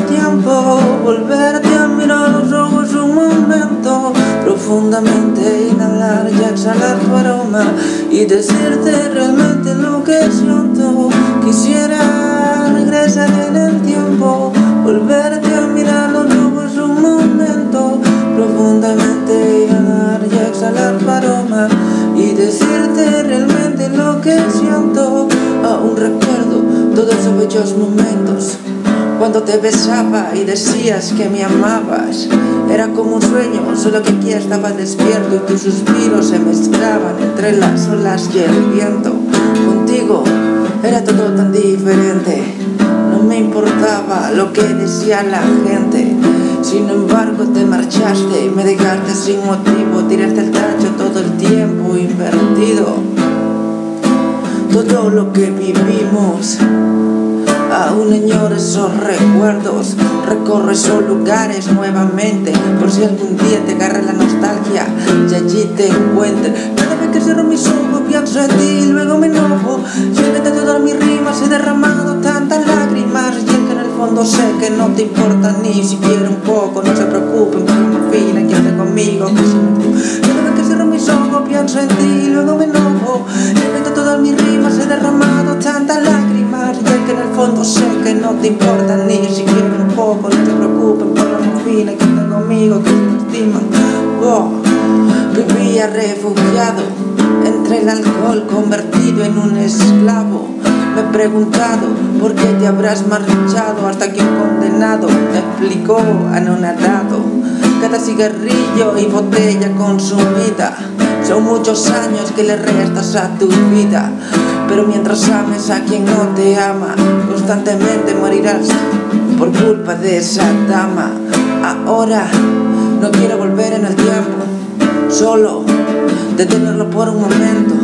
tiempo, volverte a mirar los ojos un momento, profundamente inhalar y exhalar tu aroma y decirte realmente lo que siento. Quisiera regresar en el tiempo, volverte a mirar los ojos un momento, profundamente inhalar y exhalar tu aroma y decirte realmente lo que siento. Aún recuerdo todos esos bellos momentos cuando te besaba y decías que me amabas. Era como un sueño, solo que aquí estaba despierto y tus suspiros se mezclaban entre las olas y el viento. Contigo era todo tan diferente, no me importaba lo que decía la gente. Sin embargo te marchaste y me dejaste sin motivo, tiraste el tacho todo el tiempo invertido. Todo lo que vivimos Aún añoro esos recuerdos, recorre esos lugares nuevamente Por si algún día te agarra la nostalgia y allí te encuentres Cada vez que cierro mis ojos pienso en ti y luego me enojo. Siento que todas mis rimas he derramado tantas lágrimas Y es que en el fondo sé que no te importa ni siquiera un poco. No se preocupen por la morfina que esté conmigo que. Cada vez que cierro mis ojos pienso en ti y luego me enojo. Siento que todas mis rimas he derramado tantas lágrimas Fondo sé que no te importa ni siquiera un poco No te preocupes por la morfina que está conmigo, que te estiman oh, Vivía refugiado entre el alcohol convertido en un esclavo. Me he preguntado por qué te habrás marchado Hasta que un condenado me explicó anonadado Cada cigarrillo y botella consumida Son muchos años que le restas a tu vida pero mientras ames a quien no te ama, constantemente morirás por culpa de esa dama. Ahora no quiero volver en el tiempo, solo detenerlo por un momento,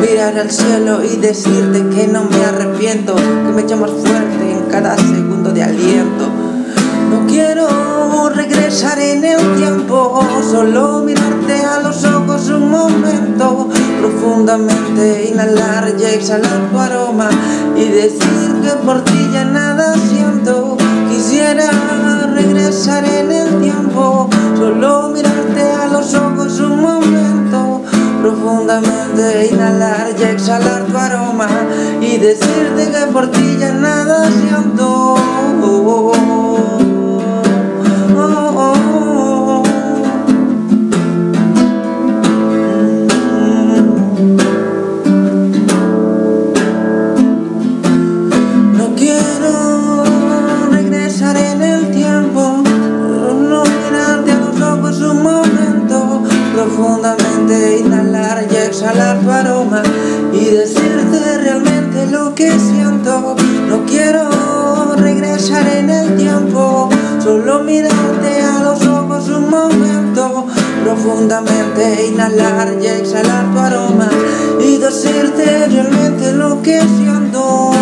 mirar al cielo y decirte que no me arrepiento, que me echo más fuerte en cada segundo de aliento. No quiero regresar en el tiempo, solo mirarte a los ojos un momento profundamente inhalar y exhalar tu aroma y decir que por ti ya nada siento. Quisiera regresar en el tiempo solo mirarte a los ojos un momento. Profundamente inhalar y exhalar tu aroma y decirte que por ti ya profundamente inhalar y exhalar tu aroma y decirte realmente lo que siento. No quiero regresar en el tiempo, solo mirarte a los ojos un momento. Profundamente inhalar y exhalar tu aroma y decirte realmente lo que siento.